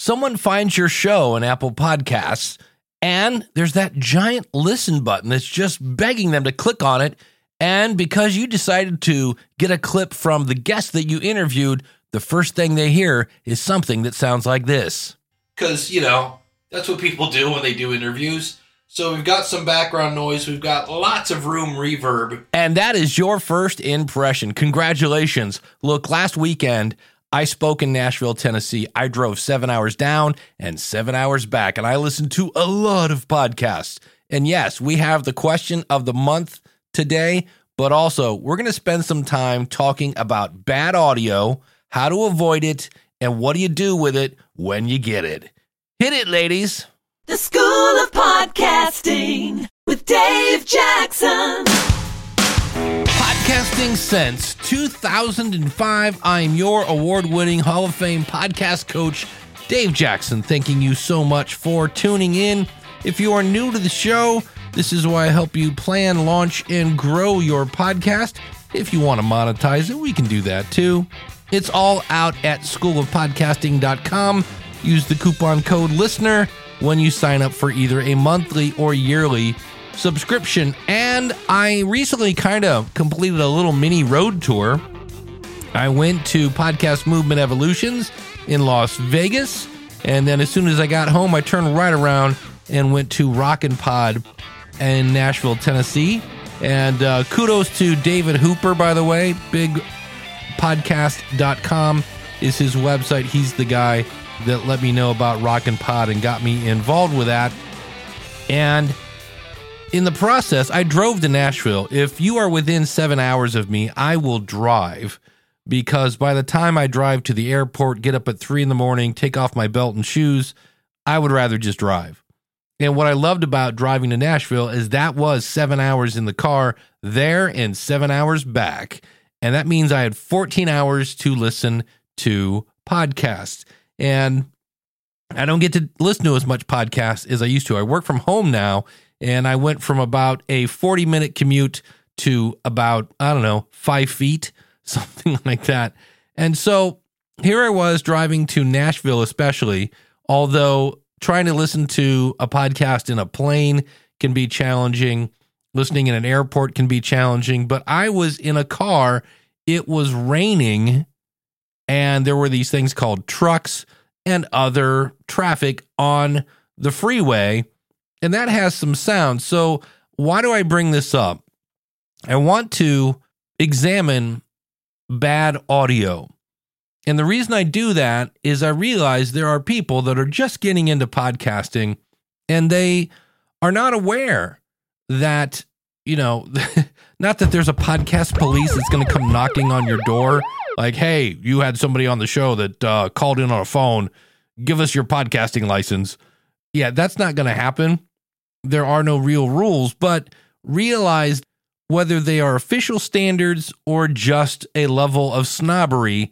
someone finds your show on Apple Podcasts and there's that giant listen button that's just begging them to click on it. And because you decided to get a clip from the guest that you interviewed, the first thing they hear is something that sounds like this. Because, you know, that's what people do when they do interviews. So we've got some background noise, we've got lots of room reverb. And that is your first impression. Congratulations. Look, last weekend, I spoke in Nashville, Tennessee. I drove seven hours down and seven hours back, and I listened to a lot of podcasts. And yes, we have the question of the month today, but also we're going to spend some time talking about bad audio, how to avoid it, and what do you do with it when you get it. Hit it, ladies. The School of Podcasting with Dave Jackson. Podcasting since 2005. I am your award winning Hall of Fame podcast coach, Dave Jackson. Thanking you so much for tuning in. If you are new to the show, this is why I help you plan, launch, and grow your podcast. If you want to monetize it, we can do that too. It's all out at schoolofpodcasting.com. Use the coupon code LISTENER when you sign up for either a monthly or yearly subscription. And I recently kind of completed a little mini road tour. I went to Podcast Movement Evolutions in Las Vegas. And then as soon as I got home, I turned right around and went to Rockin' Pod in Nashville, Tennessee. And uh, kudos to David Hooper, by the way. Bigpodcast.com is his website. He's the guy that let me know about Rockin' Pod and got me involved with that. And in the process, I drove to Nashville. If you are within seven hours of me, I will drive because by the time I drive to the airport, get up at three in the morning, take off my belt and shoes, I would rather just drive. And what I loved about driving to Nashville is that was seven hours in the car there and seven hours back. And that means I had 14 hours to listen to podcasts. And I don't get to listen to as much podcasts as I used to. I work from home now and I went from about a 40 minute commute to about, I don't know, five feet, something like that. And so here I was driving to Nashville, especially, although trying to listen to a podcast in a plane can be challenging. Listening in an airport can be challenging, but I was in a car. It was raining, and there were these things called trucks and other traffic on the freeway and that has some sound. So, why do I bring this up? I want to examine bad audio. And the reason I do that is I realize there are people that are just getting into podcasting and they are not aware that, you know, not that there's a podcast police that's going to come knocking on your door like, hey, you had somebody on the show that uh, called in on a phone. Give us your podcasting license. Yeah, that's not going to happen there are no real rules, but realize whether they are official standards or just a level of snobbery,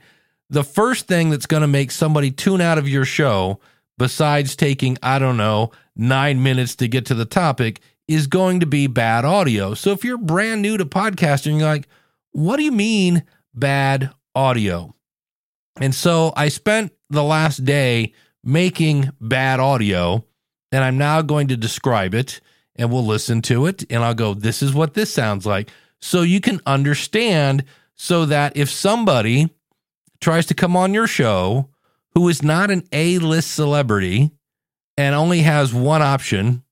the first thing that's going to make somebody tune out of your show, besides taking, I don't know, nine minutes to get to the topic, is going to be bad audio. So if you're brand new to podcasting, you're like, what do you mean bad audio? And so I spent the last day making bad audio and I'm now going to describe it and we'll listen to it and I'll go, this is what this sounds like. So you can understand so that if somebody tries to come on your show who is not an A list celebrity and only has one option,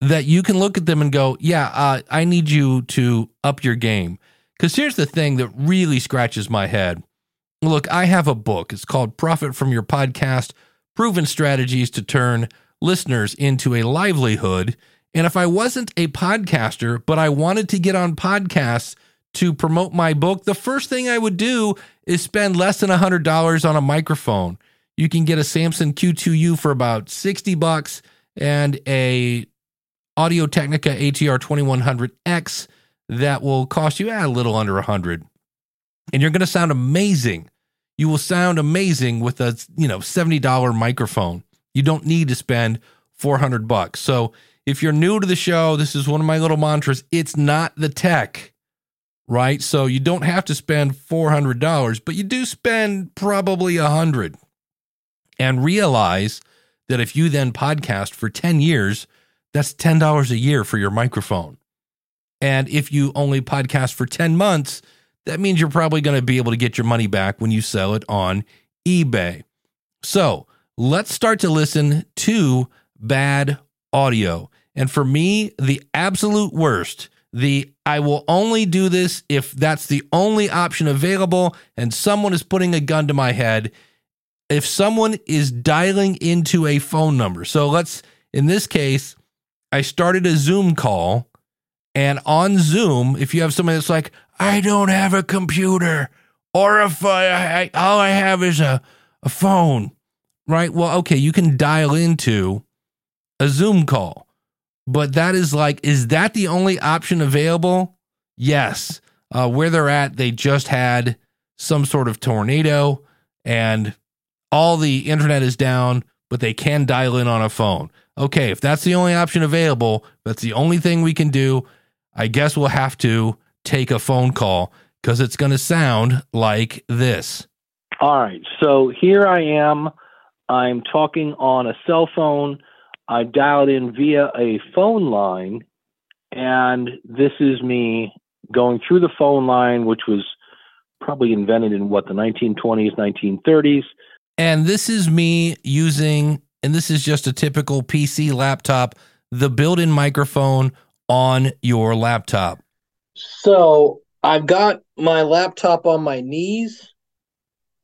that you can look at them and go, yeah, uh, I need you to up your game. Because here's the thing that really scratches my head. Look, I have a book. It's called Profit from Your Podcast Proven Strategies to Turn listeners into a livelihood. And if I wasn't a podcaster, but I wanted to get on podcasts to promote my book, the first thing I would do is spend less than $100 on a microphone. You can get a Samson Q2U for about 60 bucks and a Audio Technica ATR 2100X that will cost you eh, a little under 100. And you're going to sound amazing. You will sound amazing with a, you know, $70 microphone. You don't need to spend 400 bucks. So if you're new to the show, this is one of my little mantras. It's not the tech, right? So you don't have to spend $400, but you do spend probably a hundred. and realize that if you then podcast for 10 years, that's $10 a year for your microphone. And if you only podcast for 10 months, that means you're probably going to be able to get your money back when you sell it on eBay. So let's start to listen to bad audio. And for me, the absolute worst, the I will only do this if that's the only option available and someone is putting a gun to my head. If someone is dialing into a phone number. So let's, in this case, I started a Zoom call. And on Zoom, if you have somebody that's like, I don't have a computer, or if I, I all I have is a, a phone, right? Well, okay, you can dial into a Zoom call. But that is like, is that the only option available? Yes. Uh, where they're at, they just had some sort of tornado and all the internet is down, but they can dial in on a phone. Okay, if that's the only option available, that's the only thing we can do. I guess we'll have to take a phone call because it's going to sound like this. All right. So here I am. I'm talking on a cell phone. I dialed in via a phone line, and this is me going through the phone line, which was probably invented in what the 1920s, 1930s. And this is me using, and this is just a typical PC laptop, the built in microphone on your laptop. So I've got my laptop on my knees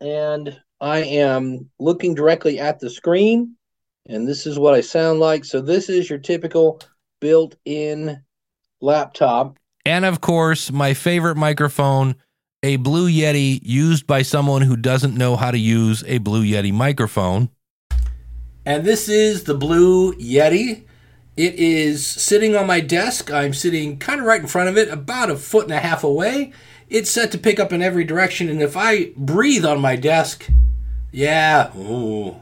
and I am looking directly at the screen. And this is what I sound like. So this is your typical built in laptop. And of course, my favorite microphone, a Blue Yeti used by someone who doesn't know how to use a Blue Yeti microphone. And this is the Blue Yeti. It is sitting on my desk. I'm sitting kind of right in front of it, about a foot and a half away. It's set to pick up in every direction, and if I breathe on my desk, yeah, ooh,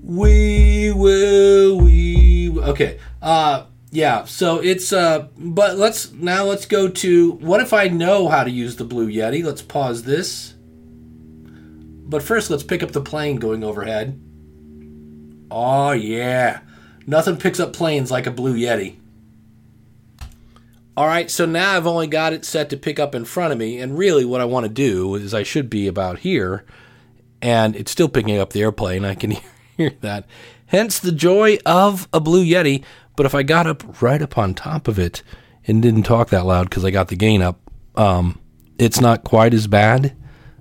we will, we will. okay, uh, yeah. So it's uh, but let's now let's go to what if I know how to use the Blue Yeti? Let's pause this. But first, let's pick up the plane going overhead. Oh yeah. Nothing picks up planes like a Blue Yeti. All right, so now I've only got it set to pick up in front of me, and really what I want to do is I should be about here, and it's still picking up the airplane. I can hear that. Hence the joy of a Blue Yeti. But if I got up right up on top of it and didn't talk that loud because I got the gain up, um, it's not quite as bad,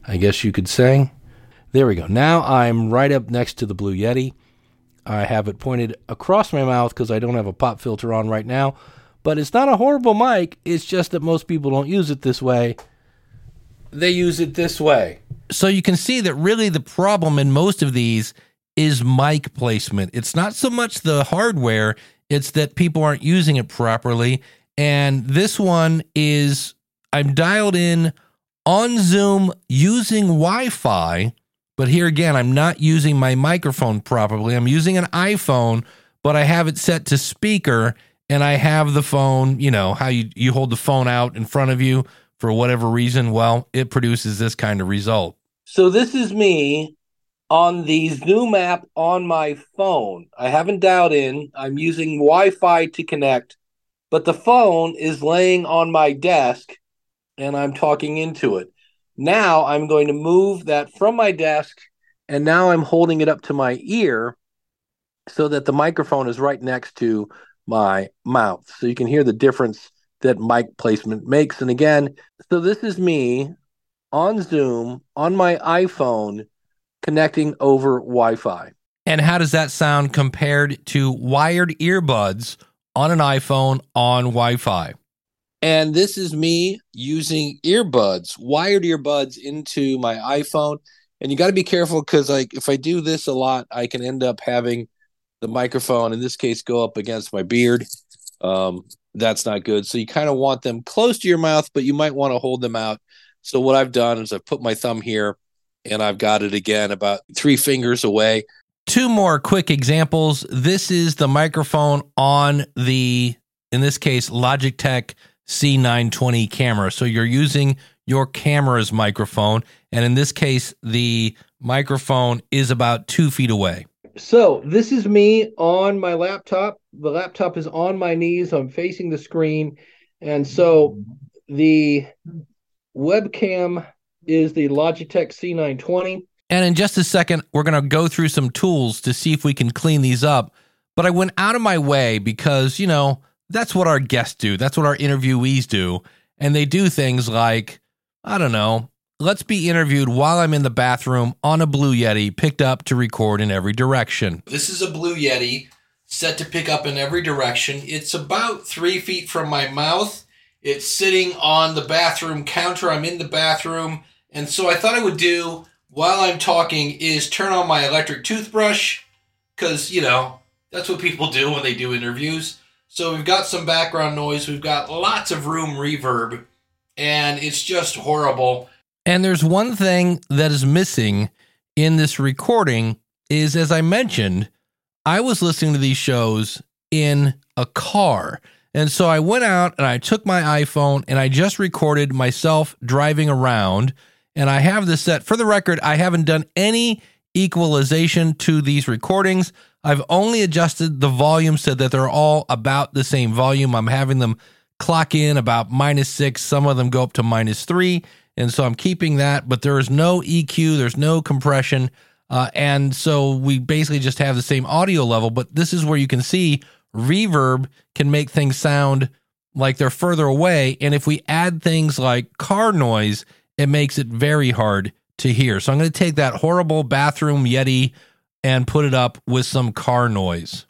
I guess you could say. There we go. Now I'm right up next to the Blue Yeti. I have it pointed across my mouth because I don't have a pop filter on right now. But it's not a horrible mic. It's just that most people don't use it this way. They use it this way. So you can see that really the problem in most of these is mic placement. It's not so much the hardware, it's that people aren't using it properly. And this one is I'm dialed in on Zoom using Wi Fi but here again, I'm not using my microphone properly. I'm using an iPhone, but I have it set to speaker and I have the phone, you know, how you, you hold the phone out in front of you for whatever reason. Well, it produces this kind of result. So this is me on the Zoom app on my phone. I haven't dialed in. I'm using Wi Fi to connect, but the phone is laying on my desk and I'm talking into it. Now I'm going to move that from my desk and now I'm holding it up to my ear so that the microphone is right next to my mouth. So you can hear the difference that mic placement makes. And again, so this is me on Zoom on my iPhone connecting over Wi Fi. And how does that sound compared to wired earbuds on an iPhone on Wi Fi? And this is me using earbuds, wired earbuds into my iPhone. And you got to be careful because, like, if I do this a lot, I can end up having the microphone, in this case, go up against my beard. Um, that's not good. So you kind of want them close to your mouth, but you might want to hold them out. So what I've done is I've put my thumb here and I've got it again about three fingers away. Two more quick examples. This is the microphone on the, in this case, Logitech C920 camera. So you're using your camera's microphone. And in this case, the microphone is about two feet away. So this is me on my laptop. The laptop is on my knees. I'm facing the screen. And so the webcam is the Logitech C920. And in just a second, we're going to go through some tools to see if we can clean these up. But I went out of my way because, you know, that's what our guests do. That's what our interviewees do. And they do things like, I don't know, let's be interviewed while I'm in the bathroom on a Blue Yeti picked up to record in every direction. This is a Blue Yeti set to pick up in every direction. It's about three feet from my mouth. It's sitting on the bathroom counter. I'm in the bathroom. And so I thought I would do while I'm talking is turn on my electric toothbrush because, you know, that's what people do when they do interviews. So we've got some background noise, we've got lots of room reverb, and it's just horrible. And there's one thing that is missing in this recording is as I mentioned, I was listening to these shows in a car. And so I went out and I took my iPhone and I just recorded myself driving around and I have this set. For the record, I haven't done any equalization to these recordings. I've only adjusted the volume so that they're all about the same volume. I'm having them clock in about minus six. Some of them go up to minus three. And so I'm keeping that, but there is no EQ, there's no compression. Uh, and so we basically just have the same audio level, but this is where you can see reverb can make things sound like they're further away. And if we add things like car noise, it makes it very hard to hear. So I'm going to take that horrible bathroom Yeti and put it up with some car noise.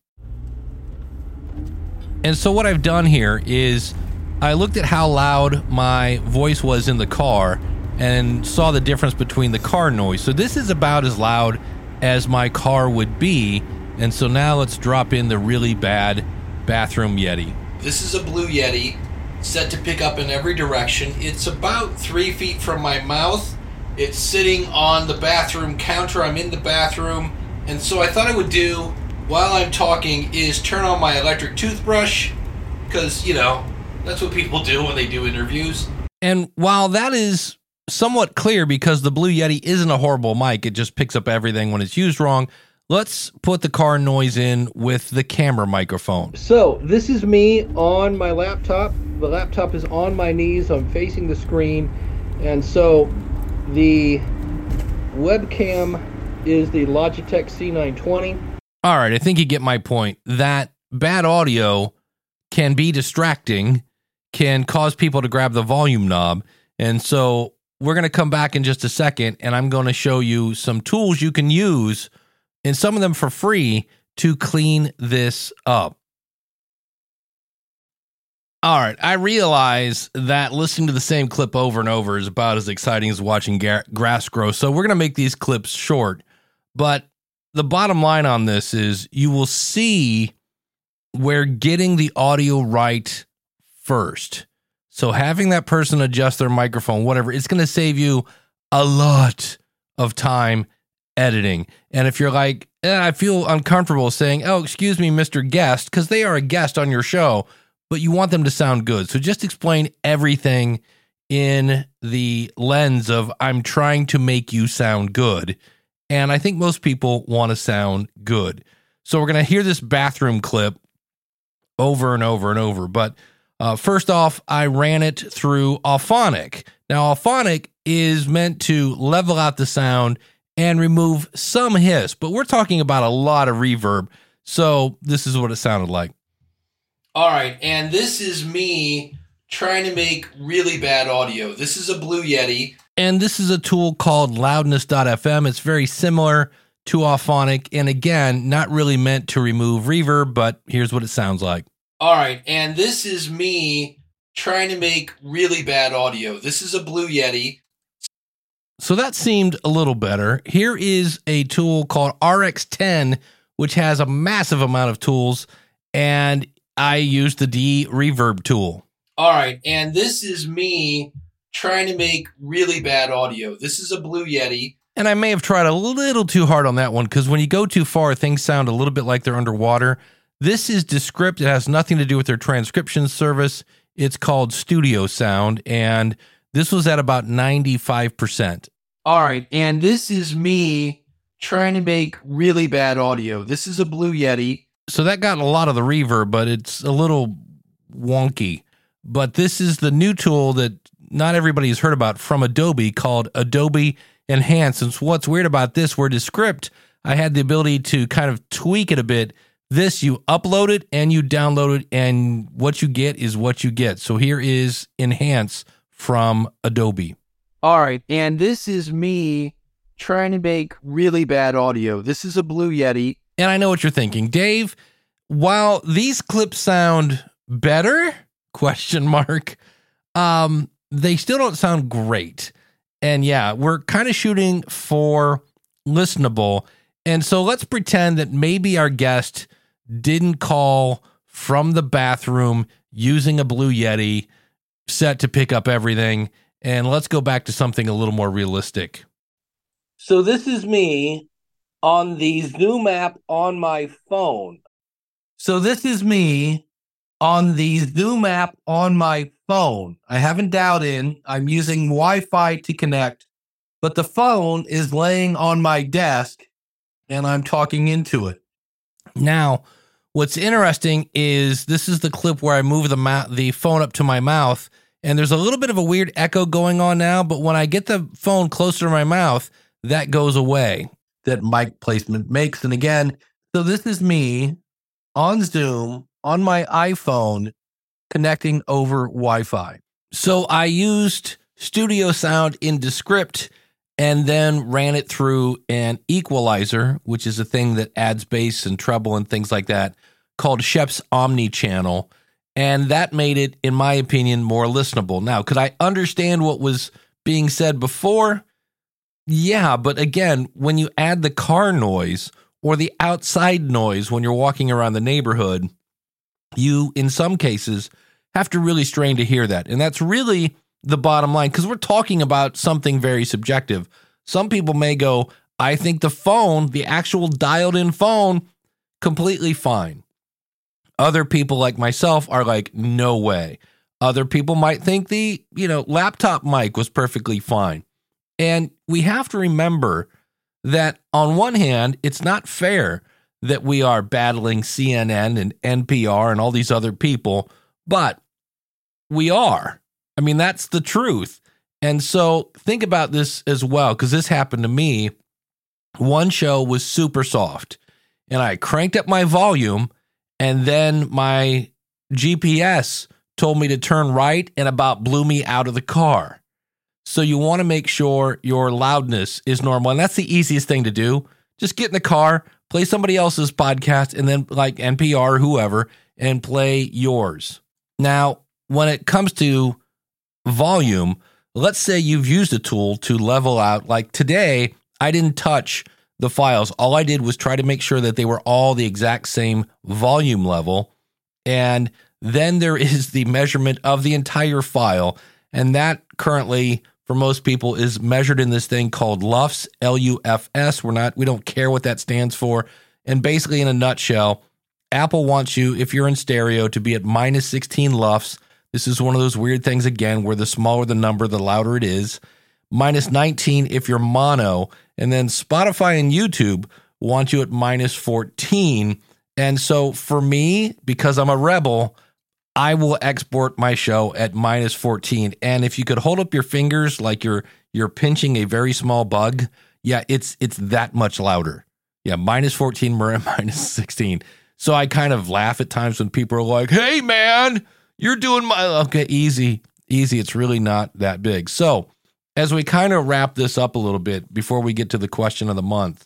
And so what I've done here is I looked at how loud my voice was in the car and saw the difference between the car noise. So this is about as loud as my car would be. And so now let's drop in the really bad bathroom Yeti. This is a Blue Yeti set to pick up in every direction. It's about three feet from my mouth. It's sitting on the bathroom counter. I'm in the bathroom. And so I thought I would do while I'm talking is turn on my electric toothbrush because, you know, that's what people do when they do interviews. And while that is somewhat clear because the Blue Yeti isn't a horrible mic, it just picks up everything when it's used wrong. Let's put the car noise in with the camera microphone. So this is me on my laptop. The laptop is on my knees. I'm facing the screen. And so the webcam is the Logitech C920. All right, I think you get my point. That bad audio can be distracting, can cause people to grab the volume knob. And so we're going to come back in just a second and I'm going to show you some tools you can use and some of them for free to clean this up. All right, I realize that listening to the same clip over and over is about as exciting as watching grass grow. So we're going to make these clips short. But the bottom line on this is you will see where getting the audio right first. So having that person adjust their microphone, whatever, it's going to save you a lot of time editing. And if you're like, eh, I feel uncomfortable saying, oh, excuse me, Mr. Guest, because they are a guest on your show, but you want them to sound good. So just explain everything in the lens of I'm trying to make you sound good. And I think most people want to sound good. So we're going to hear this bathroom clip over and over and over. But uh, first off, I ran it through Auphonic. Now, Auphonic is meant to level out the sound and remove some hiss, but we're talking about a lot of reverb. So this is what it sounded like. All right, and this is me trying to make really bad audio. This is a Blue Yeti. And this is a tool called loudness.fm. It's very similar to Auphonic, and again, not really meant to remove reverb, but here's what it sounds like. All right, and this is me trying to make really bad audio. This is a Blue Yeti. So that seemed a little better. Here is a tool called RX10, which has a massive amount of tools, and I used the D reverb tool. All right, and this is me trying to make really bad audio. This is a Blue Yeti. And I may have tried a little too hard on that one because when you go too far, things sound a little bit like they're underwater. This is Descript. It has nothing to do with their transcription service. It's called Studio Sound, and This was at about 95%. All right. And this is me trying to make really bad audio. This is a Blue Yeti. So that got a lot of the reverb, but it's a little wonky. But this is the new tool that not everybody has heard about from Adobe called Adobe Enhance. And so what's weird about this, where Descript, I had the ability to kind of tweak it a bit. This, you upload it and you download it, and what you get is what you get. So here is Enhance from Adobe. All right. And this is me trying to make really bad audio. This is a Blue Yeti. And I know what you're thinking, Dave. While these clips sound better, question mark, um, they still don't sound great. And yeah, we're kind of shooting for listenable. And so let's pretend that maybe our guest didn't call from the bathroom using a Blue Yeti set to pick up everything. And let's go back to something a little more realistic. So this is me on the Zoom app on my phone. So this is me on the Zoom app on my phone. I haven't dialed in. I'm using Wi-Fi to connect, but the phone is laying on my desk and I'm talking into it. Now, what's interesting is this is the clip where I move the ma- the phone up to my mouth, and there's a little bit of a weird echo going on now. But when I get the phone closer to my mouth, that goes away. That mic placement makes. And again, so this is me on Zoom on my iPhone connecting over Wi-Fi. So I used Studio Sound in Descript and then ran it through an equalizer, which is a thing that adds bass and treble and things like that, called Scheps Omni Channel. And that made it, in my opinion, more listenable. Now, could I understand what was being said before? Yeah, but again, when you add the car noise or the outside noise when you're walking around the neighborhood, you, in some cases, have to really strain to hear that. And that's really the bottom line because we're talking about something very subjective. Some people may go, I think the phone, the actual dialed in phone, completely fine. Other people like myself are like, no way. Other people might think the, you know, laptop mic was perfectly fine. And we have to remember that on one hand, it's not fair that we are battling CNN and NPR and all these other people, but we are. I mean, that's the truth. And so think about this as well, because this happened to me. One show was super soft, and I cranked up my volume, and then my GPS told me to turn right and about blew me out of the car. So you want to make sure your loudness is normal. And that's the easiest thing to do. Just get in the car, play somebody else's podcast, and then like NPR or whoever, and play yours. Now, when it comes to volume, let's say you've used a tool to level out, like today, I didn't touch the files. All I did was try to make sure that they were all the exact same volume level. And then there is the measurement of the entire file. And that currently, for most people, is measured in this thing called LUFS, L U F S. We're not, we don't care what that stands for. And basically, in a nutshell, Apple wants you, if you're in stereo, to be at minus 16 LUFS this is one of those weird things again where the smaller the number, the louder it is. Minus 19 if you're mono. And then Spotify and YouTube want you at minus 14. And so for me, because I'm a rebel, I will export my show at minus 14. And if you could hold up your fingers like you're you're pinching a very small bug, yeah, it's it's that much louder. Yeah, minus 14, minus 16. So I kind of laugh at times when people are like, hey man, you're doing my okay, easy, easy. It's really not that big. So, as we kind of wrap this up a little bit before we get to the question of the month,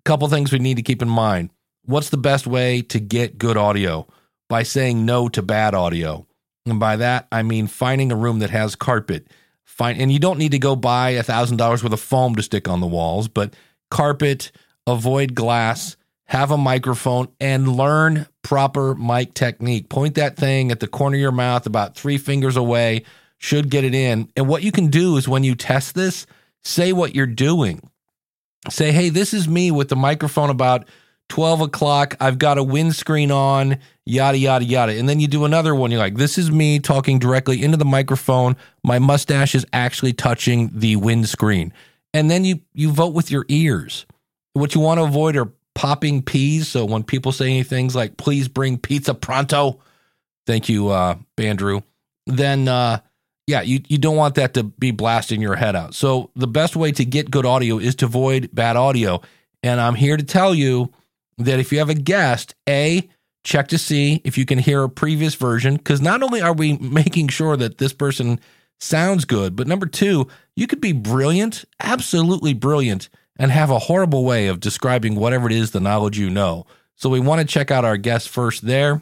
a couple things we need to keep in mind. What's the best way to get good audio? By saying no to bad audio. And by that, I mean finding a room that has carpet. Find, and you don't need to go buy a thousand dollars worth of foam to stick on the walls, but carpet, avoid glass, have a microphone, and learn proper mic technique. Point that thing at the corner of your mouth about three fingers away, should get it in. And what you can do is when you test this, say what you're doing. Say, hey, this is me with the microphone about 12 o'clock, I've got a windscreen on, yada, yada, yada. And then you do another one. You're like, this is me talking directly into the microphone. My mustache is actually touching the windscreen. And then you, you vote with your ears. What you want to avoid are popping peas. So when people say things like, please bring pizza pronto, thank you, uh, Andrew, then, uh, yeah, you, you don't want that to be blasting your head out. So the best way to get good audio is to avoid bad audio. And I'm here to tell you that if you have a guest, A, check to see if you can hear a previous version. Because not only are we making sure that this person sounds good, but number two, you could be brilliant, absolutely brilliant, and have a horrible way of describing whatever it is the knowledge you know. So we want to check out our guests first there.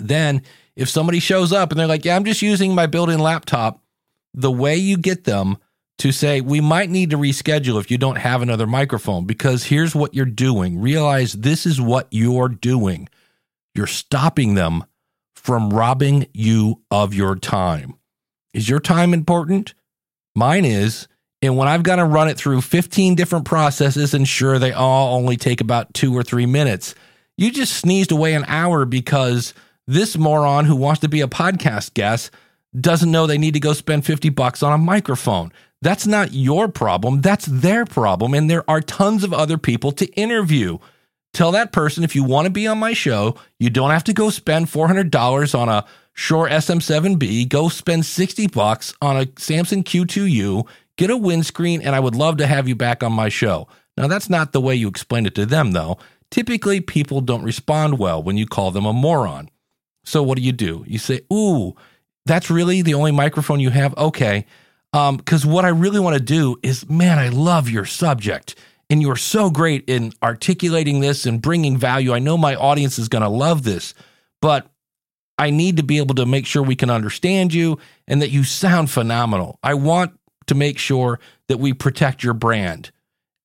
Then, if somebody shows up and they're like, Yeah, I'm just using my built in laptop, the way you get them to say, We might need to reschedule if you don't have another microphone, because here's what you're doing. Realize this is what you're doing. You're stopping them from robbing you of your time. Is your time important? Mine is. And when I've got to run it through 15 different processes, and sure, they all only take about two or three minutes, you just sneezed away an hour because this moron who wants to be a podcast guest doesn't know they need to go spend 50 bucks on a microphone. That's not your problem. That's their problem. And there are tons of other people to interview. Tell that person if you want to be on my show, you don't have to go spend $400 on a Shure SM7B. Go spend 60 bucks on a Samson Q2U, get a windscreen, and I would love to have you back on my show. Now, that's not the way you explain it to them, though. Typically, people don't respond well when you call them a moron. So, what do you do? You say, Ooh, that's really the only microphone you have? Okay. Because um, what I really want to do is, man, I love your subject. And you're so great in articulating this and bringing value. I know my audience is going to love this, but I need to be able to make sure we can understand you and that you sound phenomenal. I want to make sure that we protect your brand.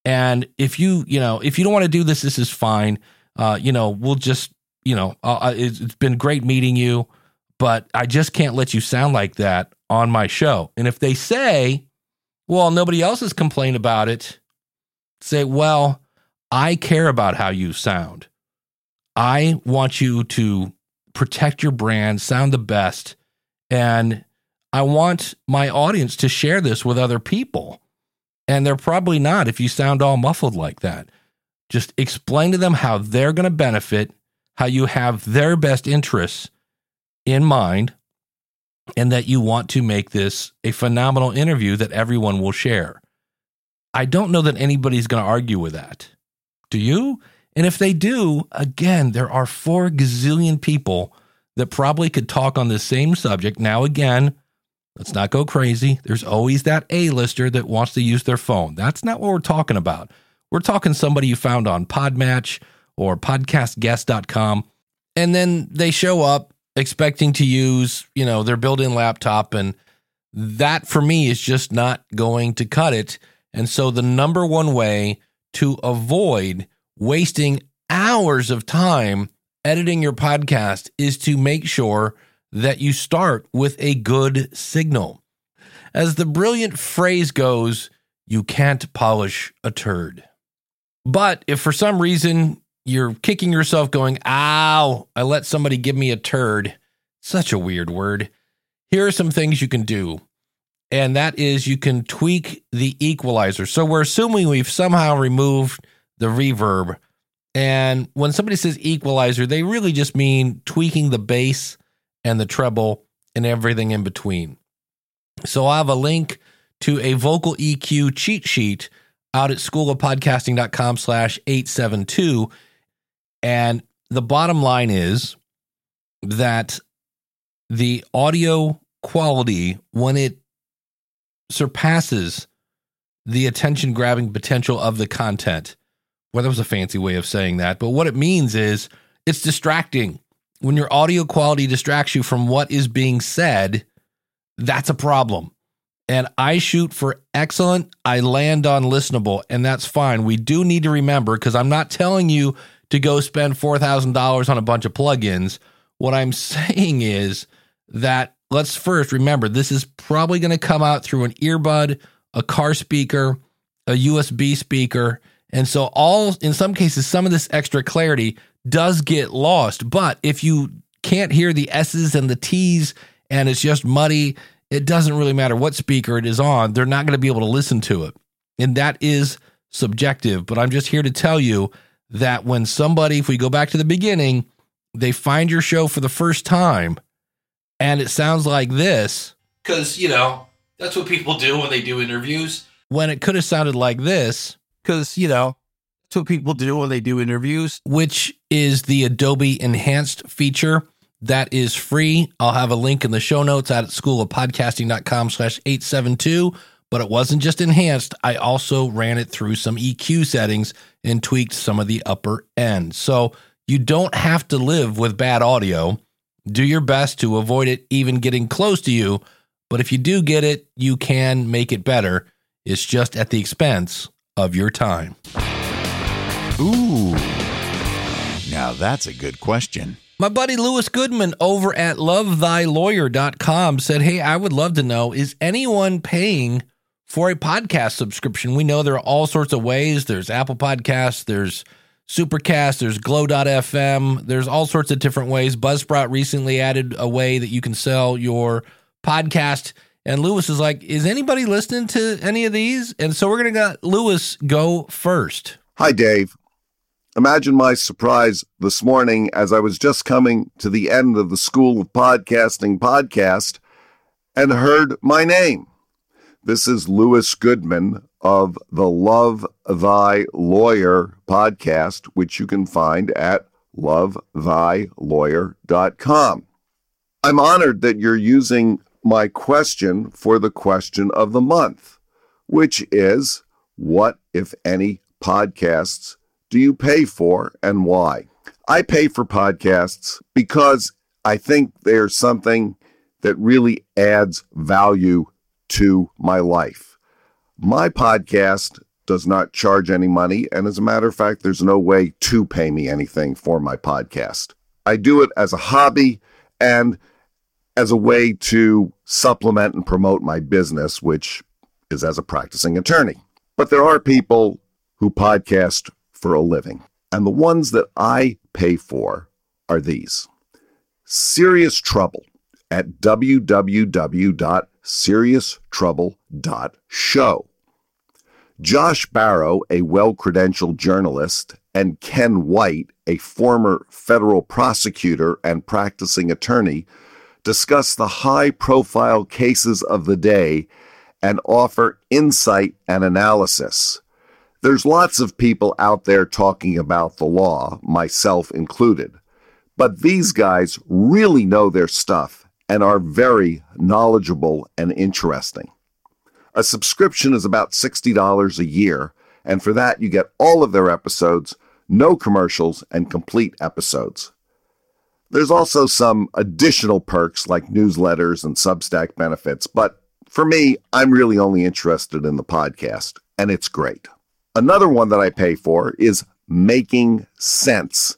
And if you, you know, if you don't want to do this, this is fine. Uh, you know, we'll just, you know, uh, it's, it's been great meeting you, but I just can't let you sound like that on my show. And if they say, well, nobody else has complained about it, say, well, I care about how you sound. I want you to protect your brand, sound the best, and I want my audience to share this with other people. And they're probably not if you sound all muffled like that. Just explain to them how they're going to benefit, how you have their best interests in mind, and that you want to make this a phenomenal interview that everyone will share. I don't know that anybody's going to argue with that. Do you? And if they do, again, there are four gazillion people that probably could talk on the same subject. Now, again, let's not go crazy. There's always that A lister that wants to use their phone. That's not what we're talking about. We're talking somebody you found on Podmatch or podcastguest.com. And then they show up expecting to use, you know, their built-in laptop and that for me is just not going to cut it. And so the number one way to avoid wasting hours of time editing your podcast is to make sure that you start with a good signal. As the brilliant phrase goes, you can't polish a turd. But if for some reason you're kicking yourself going, ow, I let somebody give me a turd, such a weird word, here are some things you can do. And that is you can tweak the equalizer. So we're assuming we've somehow removed the reverb and when somebody says equalizer, they really just mean tweaking the bass and the treble and everything in between. So I have a link to a vocal EQ cheat sheet out at schoolofpodcasting.com slash 872. And the bottom line is that the audio quality, when it surpasses the attention grabbing potential of the content, well, that was a fancy way of saying that, but what it means is it's distracting. When your audio quality distracts you from what is being said, that's a problem. And I shoot for excellent, I land on listenable, and that's fine. We do need to remember because I'm not telling you to go spend $4,000 on a bunch of plugins. What I'm saying is that let's first remember this is probably going to come out through an earbud, a car speaker, a USB speaker, And so all in some cases some of this extra clarity does get lost. But if you can't hear the S's and the T's and it's just muddy, it doesn't really matter what speaker it is on. They're not going to be able to listen to it. And that is subjective. But I'm just here to tell you that when somebody, if we go back to the beginning, they find your show for the first time and it sounds like this, because, you know, that's what people do when they do interviews. When it could have sounded like this, Because, you know, that's what people do when they do interviews. which is the Adobe Enhanced feature that is free. I'll have a link in the show notes at schoolofpodcasting.com slash 872. But it wasn't just enhanced. I also ran it through some EQ settings and tweaked some of the upper end. So you don't have to live with bad audio. Do your best to avoid it even getting close to you. But if you do get it, you can make it better. It's just at the expense of your time. Ooh. Now that's a good question. My buddy Louis Goodman over at lovethylawyer.com said, Hey, I would love to know is anyone paying for a podcast subscription? We know there are all sorts of ways. There's Apple Podcasts, there's Supercast, there's Glow.fm, there's all sorts of different ways. Buzzsprout recently added a way that you can sell your podcast. And Louis is like, Is anybody listening to any of these? And so we're going to let Louis go first. Hi, Dave. Imagine my surprise this morning as I was just coming to the end of the School of Podcasting podcast and heard my name. This is Louis Goodman of the Love Thy Lawyer podcast, which you can find at lovethylawyer.com. I'm honored that you're using my question for the question of the month, which is what, if any, podcasts do you pay for and why? I pay for podcasts because I think they're something that really adds value to my life. My podcast does not charge any money, and as a matter of fact, there's no way to pay me anything for my podcast. I do it as a hobby and as a way to supplement and promote my business, which is as a practicing attorney. But there are people who podcast for a living. And the ones that I pay for are these Serious Trouble at www.serioustrouble.show. Josh Barro, a well credentialed journalist, and Ken White, a former federal prosecutor and practicing attorney, discuss the high profile cases of the day and offer insight and analysis. There's lots of people out there talking about the law, myself included, but these guys really know their stuff and are very knowledgeable and interesting. A subscription is about $60 a year, and for that, you get all of their episodes, no commercials, and complete episodes. There's also some additional perks like newsletters and Substack benefits, but for me, I'm really only interested in the podcast, and it's great. Another one that I pay for is Making Sense.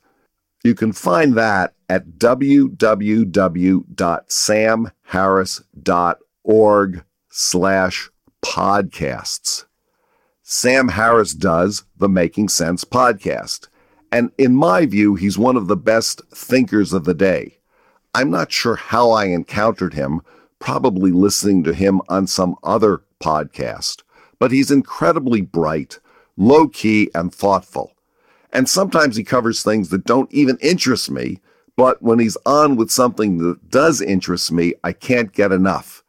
You can find that at www.samharris.org slash podcasts. Sam Harris does the Making Sense podcast. And in my view, he's one of the best thinkers of the day. I'm not sure how I encountered him, probably listening to him on some other podcast, but he's incredibly bright, low key, and thoughtful. And sometimes he covers things that don't even interest me, but when he's on with something that does interest me, I can't get enough.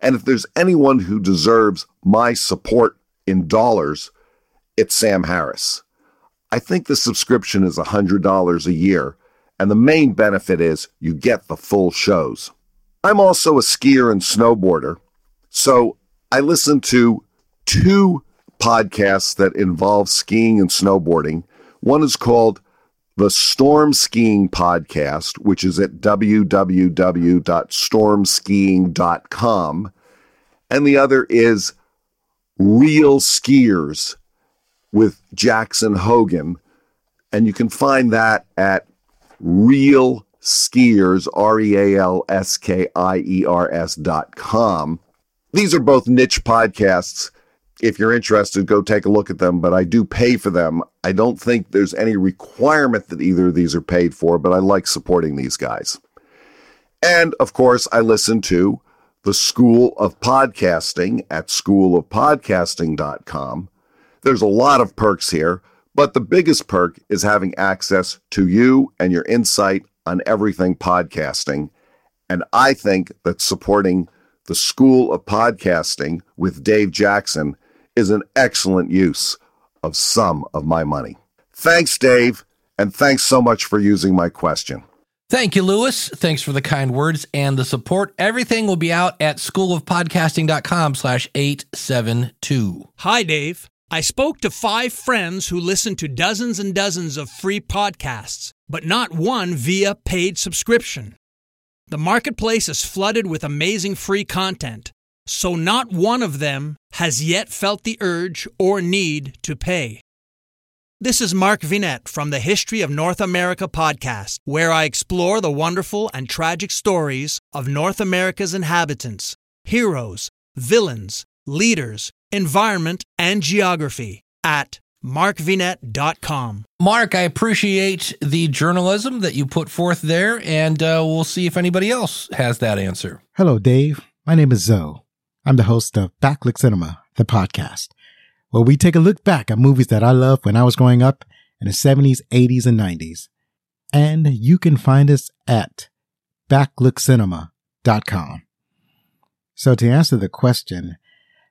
And if there's anyone who deserves my support in dollars, it's Sam Harris. I think the subscription is $100 a year, and the main benefit is you get the full shows. I'm also a skier and snowboarder, so I listen to two podcasts that involve skiing and snowboarding. One is called the Storm Skiing Podcast, which is at www.stormskiing.com. And the other is Real Skiers with Jackson Hogen. And you can find that at Real Skiers, R E A L S K I E R S dot com. These are both niche podcasts, if you're interested, go take a look at them. But I do pay for them. I don't think there's any requirement that either of these are paid for, but I like supporting these guys. And of course, I listen to the School of Podcasting at schoolofpodcasting.com. There's a lot of perks here, but the biggest perk is having access to you and your insight on everything podcasting. And I think that supporting the School of Podcasting with Dave Jackson is an excellent use of some of my money. Thanks, Dave, and thanks so much for using my question. Thank you, Louis. Thanks for the kind words and the support. Everything will be out at schoolofpodcasting.com slash 872. Hi, Dave. I spoke to five friends who listen to dozens and dozens of free podcasts, but not one via paid subscription. The marketplace is flooded with amazing free content, so not one of them has yet felt the urge or need to pay. This is Mark Vinet from the History of North America podcast, where I explore the wonderful and tragic stories of North America's inhabitants, heroes, villains, leaders, environment, and geography at markvinet.com. Mark, I appreciate the journalism that you put forth there, and uh, we'll see if anybody else has that answer. Hello, Dave. My name is Zoe. I'm the host of Backlook Cinema, the podcast, where we take a look back at movies that I loved when I was growing up in the 70s, 80s, and 90s. And you can find us at backlookcinema.com. So to answer the question,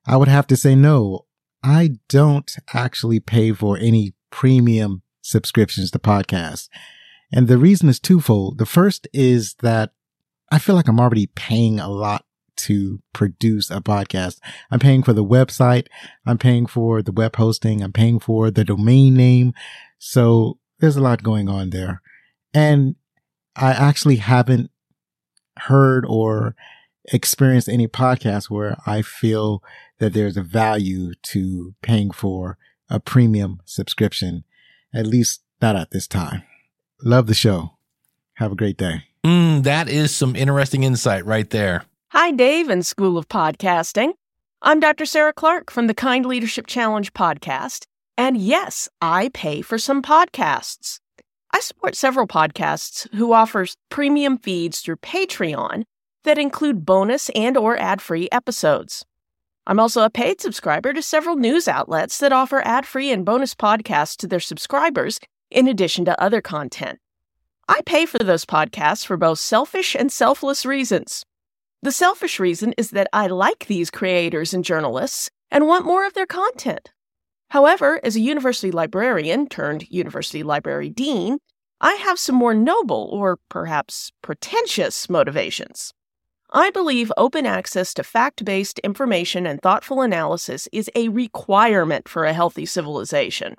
I would have to say no. I don't actually pay for any premium subscriptions to podcasts. And the reason is twofold. The first is that I feel like I'm already paying a lot to produce a podcast. I'm paying for the website. I'm paying for the web hosting. I'm paying for the domain name. So there's a lot going on there. And I actually haven't heard or experienced any podcast where I feel that there's a value to paying for a premium subscription, at least not at this time. Love the show. Have a great day. Mm, that is some interesting insight right there. Hi, Dave and School of Podcasting. I'm Dr. Sarah Clark from the Kind Leadership Challenge podcast. And yes, I pay for some podcasts. I support several podcasts who offers premium feeds through Patreon that include bonus and or ad-free episodes. I'm also a paid subscriber to several news outlets that offer ad-free and bonus podcasts to their subscribers in addition to other content. I pay for those podcasts for both selfish and selfless reasons. The selfish reason is that I like these creators and journalists and want more of their content. However, as a university librarian turned university library dean, I have some more noble or perhaps pretentious motivations. I believe open access to fact based information and thoughtful analysis is a requirement for a healthy civilization.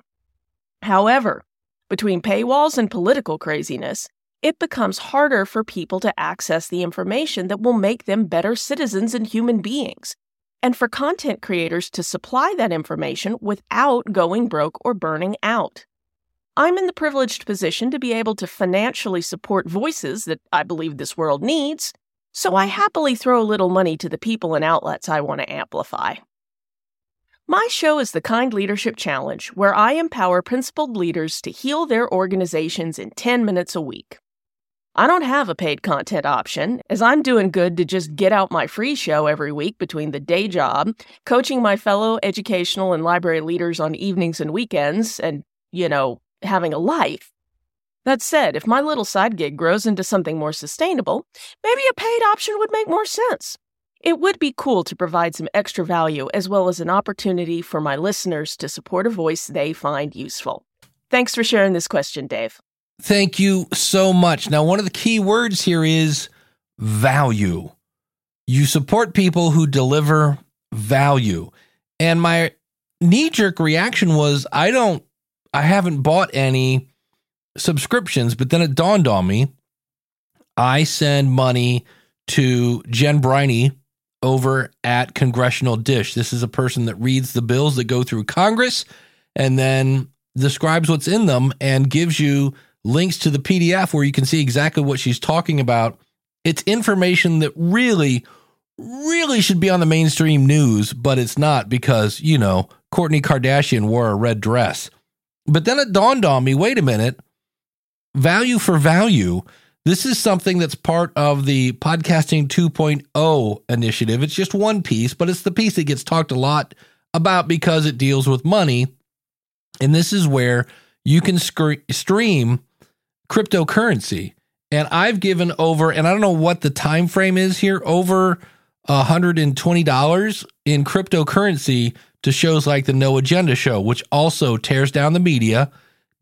However, between paywalls and political craziness, it becomes harder for people to access the information that will make them better citizens and human beings, and for content creators to supply that information without going broke or burning out. I'm in the privileged position to be able to financially support voices that I believe this world needs, so I happily throw a little money to the people and outlets I want to amplify. My show is the Kind Leadership Challenge, where I empower principled leaders to heal their organizations in 10 minutes a week. I don't have a paid content option, as I'm doing good to just get out my free show every week between the day job, coaching my fellow educational and library leaders on evenings and weekends, and, you know, having a life. That said, if my little side gig grows into something more sustainable, maybe a paid option would make more sense. It would be cool to provide some extra value as well as an opportunity for my listeners to support a voice they find useful. Thanks for sharing this question, Dave. Thank you so much. Now, one of the key words here is value. You support people who deliver value. And my knee jerk reaction was I don't, I haven't bought any subscriptions, but then it dawned on me I send money to Jen Briney over at Congressional Dish. This is a person that reads the bills that go through Congress and then describes what's in them and gives you links to the PDF where you can see exactly what she's talking about. It's information that really, really should be on the mainstream news, but it's not because, you know, Kourtney Kardashian wore a red dress. But then it dawned on me wait a minute, value for value. This is something that's part of the Podcasting 2.0 initiative. It's just one piece, but it's the piece that gets talked a lot about because it deals with money. And this is where you can stream cryptocurrency. And I've given over, and I don't know what the time frame is here, over $120 in cryptocurrency to shows like the No Agenda show, which also tears down the media,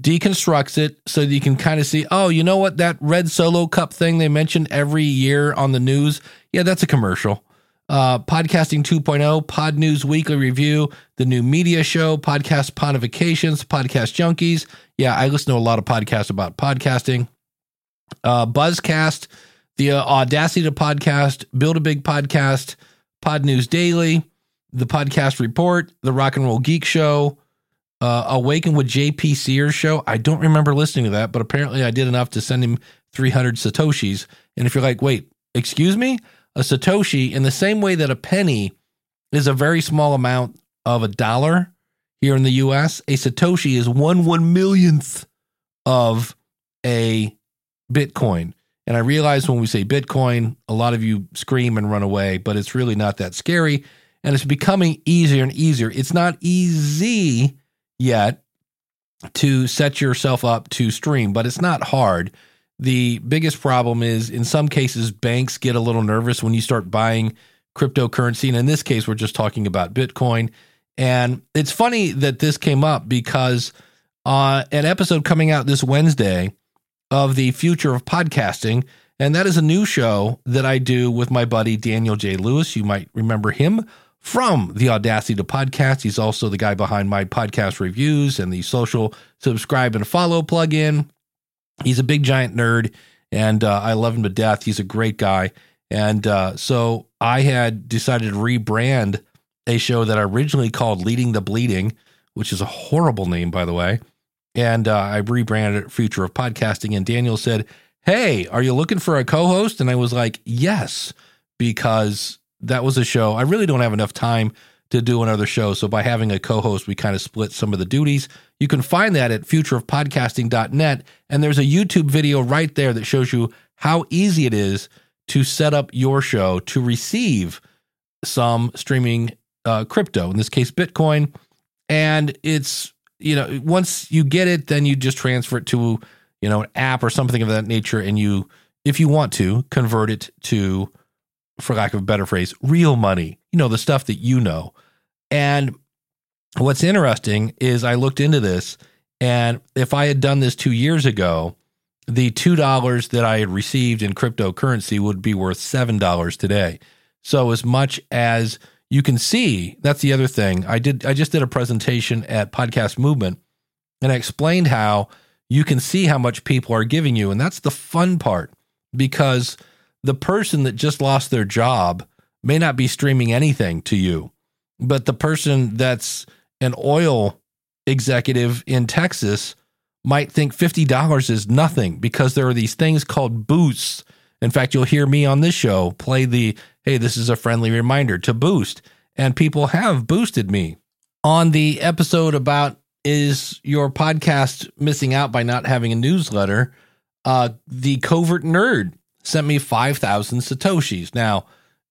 deconstructs it so that you can kind of see, oh, you know what, that red solo cup thing they mention every year on the news? Yeah, that's a commercial. Uh, Podcasting 2.0, Podnews Weekly Review, the new media show, Podcast Pontifications, Podcast Junkies. Yeah, I listen to a lot of podcasts about podcasting. Uh, Buzzcast, the uh, Audacity to Podcast, Build a Big Podcast, Podnews Daily, the Podcast Report, the Rock and Roll Geek Show, uh, Awaken with JP Sears show. I don't remember listening to that, but apparently I did enough to send him 300 Satoshis. And if you're like, wait, excuse me? A Satoshi, in the same way that a penny is a very small amount of a dollar here in the US, a Satoshi is one one millionth of a Bitcoin. And I realize when we say Bitcoin, a lot of you scream and run away, but it's really not that scary. And it's becoming easier and easier. It's not easy yet to set yourself up to stream, but it's not hard. The biggest problem is in some cases, banks get a little nervous when you start buying cryptocurrency. And in this case, we're just talking about Bitcoin. And it's funny that this came up because uh, an episode coming out this Wednesday of the future of podcasting. And that is a new show that I do with my buddy Daniel J. Lewis. You might remember him from the Audacity to Podcast. He's also the guy behind my podcast reviews and the social subscribe and follow plugin. He's a big giant nerd and uh, I love him to death. He's a great guy. And uh, so I had decided to rebrand a show that I originally called Leading the Bleeding, which is a horrible name, by the way. And uh, I rebranded it Future of Podcasting. And Daniel said, Hey, are you looking for a co host? And I was like, Yes, because that was a show. I really don't have enough time to do another show. So by having a co host, we kind of split some of the duties. You can find that at futureofpodcasting.net. And there's a YouTube video right there that shows you how easy it is to set up your show to receive some streaming uh, crypto, in this case, Bitcoin. And it's, you know, once you get it, then you just transfer it to, you know, an app or something of that nature. And you, if you want to, convert it to, for lack of a better phrase, real money, you know, the stuff that you know. And what's interesting is I looked into this, and if I had done this two years ago, the $2 that I had received in cryptocurrency would be worth $7 today. So, as much as you can see, that's the other thing. I did, I just did a presentation at Podcast Movement, and I explained how you can see how much people are giving you. And that's the fun part because the person that just lost their job may not be streaming anything to you, but the person that's an oil executive in Texas might think $50 is nothing because there are these things called boosts. In fact, you'll hear me on this show play the hey, this is a friendly reminder to boost. And people have boosted me. On the episode about is your podcast missing out by not having a newsletter? Uh, the covert nerd sent me 5,000 Satoshis. Now,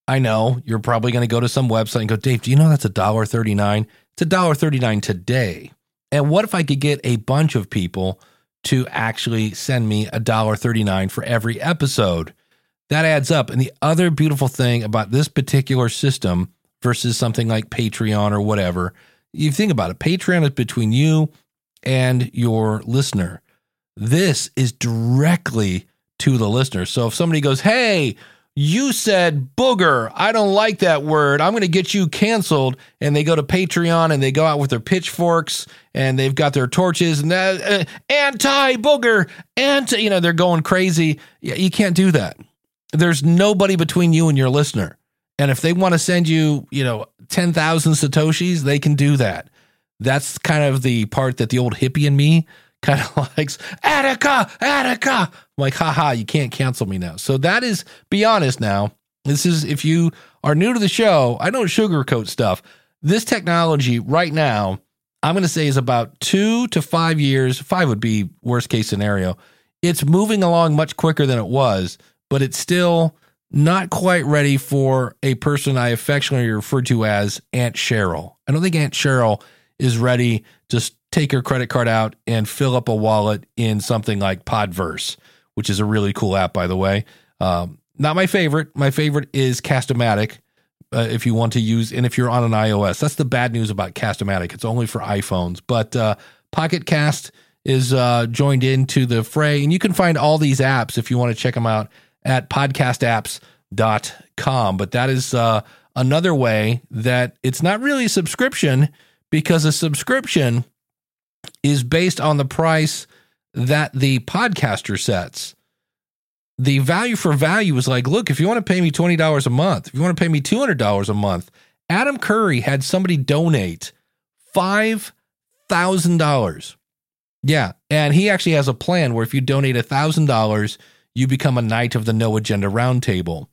I know you're probably going to go to some website and go, Dave, do you know that's a dollar thirty nine? It's a dollar thirty nine today. And what if I could get a bunch of people to actually send me a dollar thirty nine for every episode? That adds up. And the other beautiful thing about this particular system versus something like Patreon or whatever, you think about it. Patreon is between you and your listener. This is directly to the listener. So if somebody goes, Hey, you said booger. I don't like that word. I'm going to get you canceled. And they go to Patreon and they go out with their pitchforks and they've got their torches and that uh, anti booger, anti, you know, they're going crazy. You can't do that. There's nobody between you and your listener. And if they want to send you, you know, 10,000 Satoshis, they can do that. That's kind of the part that the old hippie in me kind of likes Attica, Attica. I'm like, haha, you can't cancel me now. So that is, be honest now, This is if you are new to the show, I don't sugarcoat stuff. This technology right now, I'm going to say is about two to five years. Five would be worst case scenario. It's moving along much quicker than it was, but it's still not quite ready for a person I affectionately refer to as Aunt Cheryl. I don't think Aunt Cheryl is ready to take her credit card out and fill up a wallet in something like Podverse, which is a really cool app, by the way. Um, not my favorite. My favorite is Castamatic. Uh, if you want to use, and if you're on an iOS, that's the bad news about Castamatic. It's only for iPhones. But uh, Pocket Cast is uh, joined into the fray, and you can find all these apps if you want to check them out at podcastapps.com. But that is uh, another way that it's not really a subscription because a subscription is based on the price that the podcaster sets. The value for value is like, look, if you want to pay me $20 a month, if you want to pay me $200 a month, Adam Curry had somebody donate $5,000. Yeah. And he actually has a plan where if you donate $1,000, you become a knight of the No Agenda Roundtable.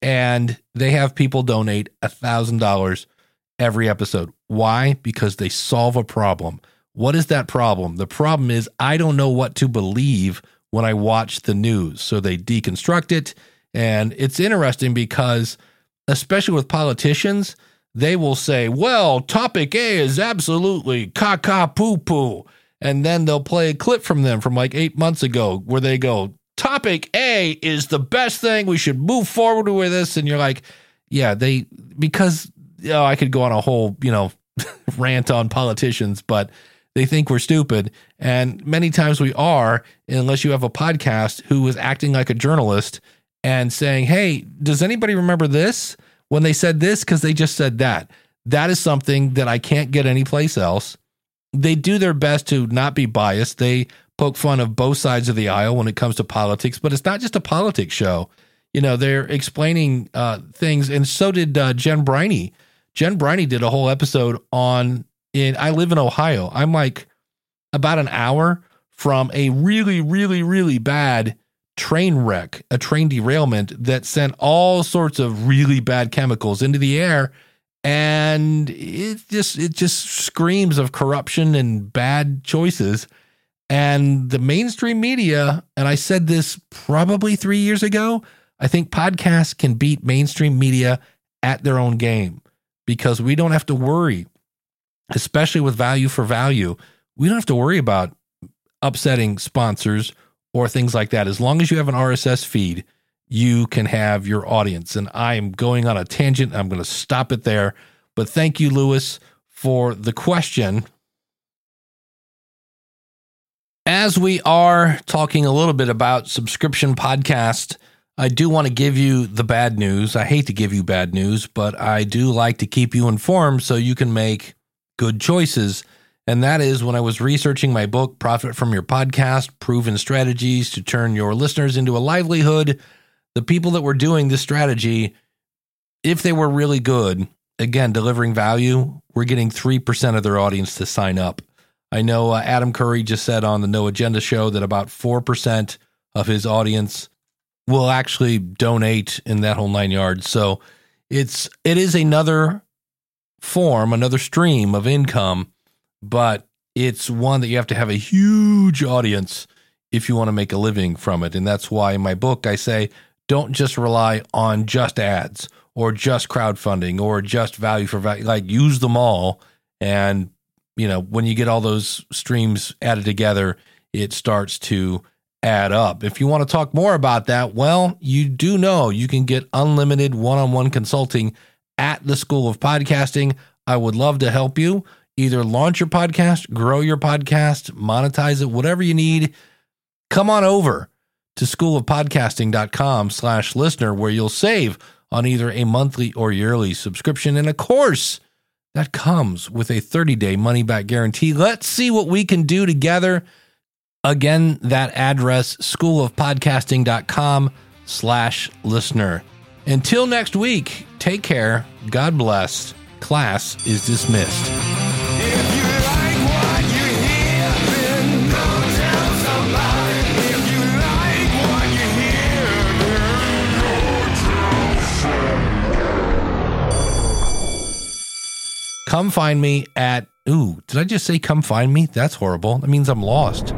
And they have people donate $1,000 every episode. Why? Because they solve a problem. What is that problem? The problem is I don't know what to believe when I watch the news. So they deconstruct it. And it's interesting because, especially with politicians, they will say, well, topic A is absolutely caca poo poo. And then they'll play a clip from them from like eight months ago where they go, topic A is the best thing. We should move forward with this. And you're like, yeah, they, because you know, I could go on a whole, you know, rant on politicians, but they think we're stupid. And many times we are, unless you have a podcast who is acting like a journalist and saying, hey, does anybody remember this when they said this? Because they just said that. That is something that I can't get anyplace else. They do their best to not be biased. They poke fun of both sides of the aisle when it comes to politics, but it's not just a politics show. You know, they're explaining uh, things, and so did uh, Jen Briney. Jen Briney did a whole episode on in I live in Ohio. I'm like about an hour from a really, really, really bad train wreck, a train derailment that sent all sorts of really bad chemicals into the air. And it just it just screams of corruption and bad choices. And the mainstream media, and I said this probably three years ago, I think podcasts can beat mainstream media at their own game because we don't have to worry, especially with value for value. We don't have to worry about upsetting sponsors or things like that. As long as you have an RSS feed, you can have your audience. And I am going on a tangent. I'm going to stop it there. But thank you, Louis, for the question. As we are talking a little bit about subscription podcast, I do want to give you the bad news. I hate to give you bad news, but I do like to keep you informed so you can make good choices. And that is when I was researching my book, Profit from Your Podcast Proven Strategies to Turn Your Listeners into a Livelihood. The people that were doing this strategy, if they were really good, again, delivering value, we're getting 3% of their audience to sign up. I know uh, Adam Curry just said on the No Agenda show that about 4% of his audience will actually donate in that whole nine yards. So it's it is another form, another stream of income, but it's one that you have to have a huge audience if you want to make a living from it. And that's why in my book I say don't just rely on just ads or just crowdfunding or just value for value. Like use them all and you know, when you get all those streams added together, it starts to add up. If you want to talk more about that, well, you do know you can get unlimited one on one consulting at the School of Podcasting. I would love to help you either launch your podcast, grow your podcast, monetize it, whatever you need. Come on over to schoolofpodcasting.com slash listener where you'll save on either a monthly or yearly subscription. And of course, that comes with a 30 day money back guarantee. Let's see what we can do together. Again, that address, schoolofpodcasting.com slash listener. Until next week, take care. God bless. Class is dismissed. Come find me at, ooh, did I just say come find me? That's horrible. That means I'm lost.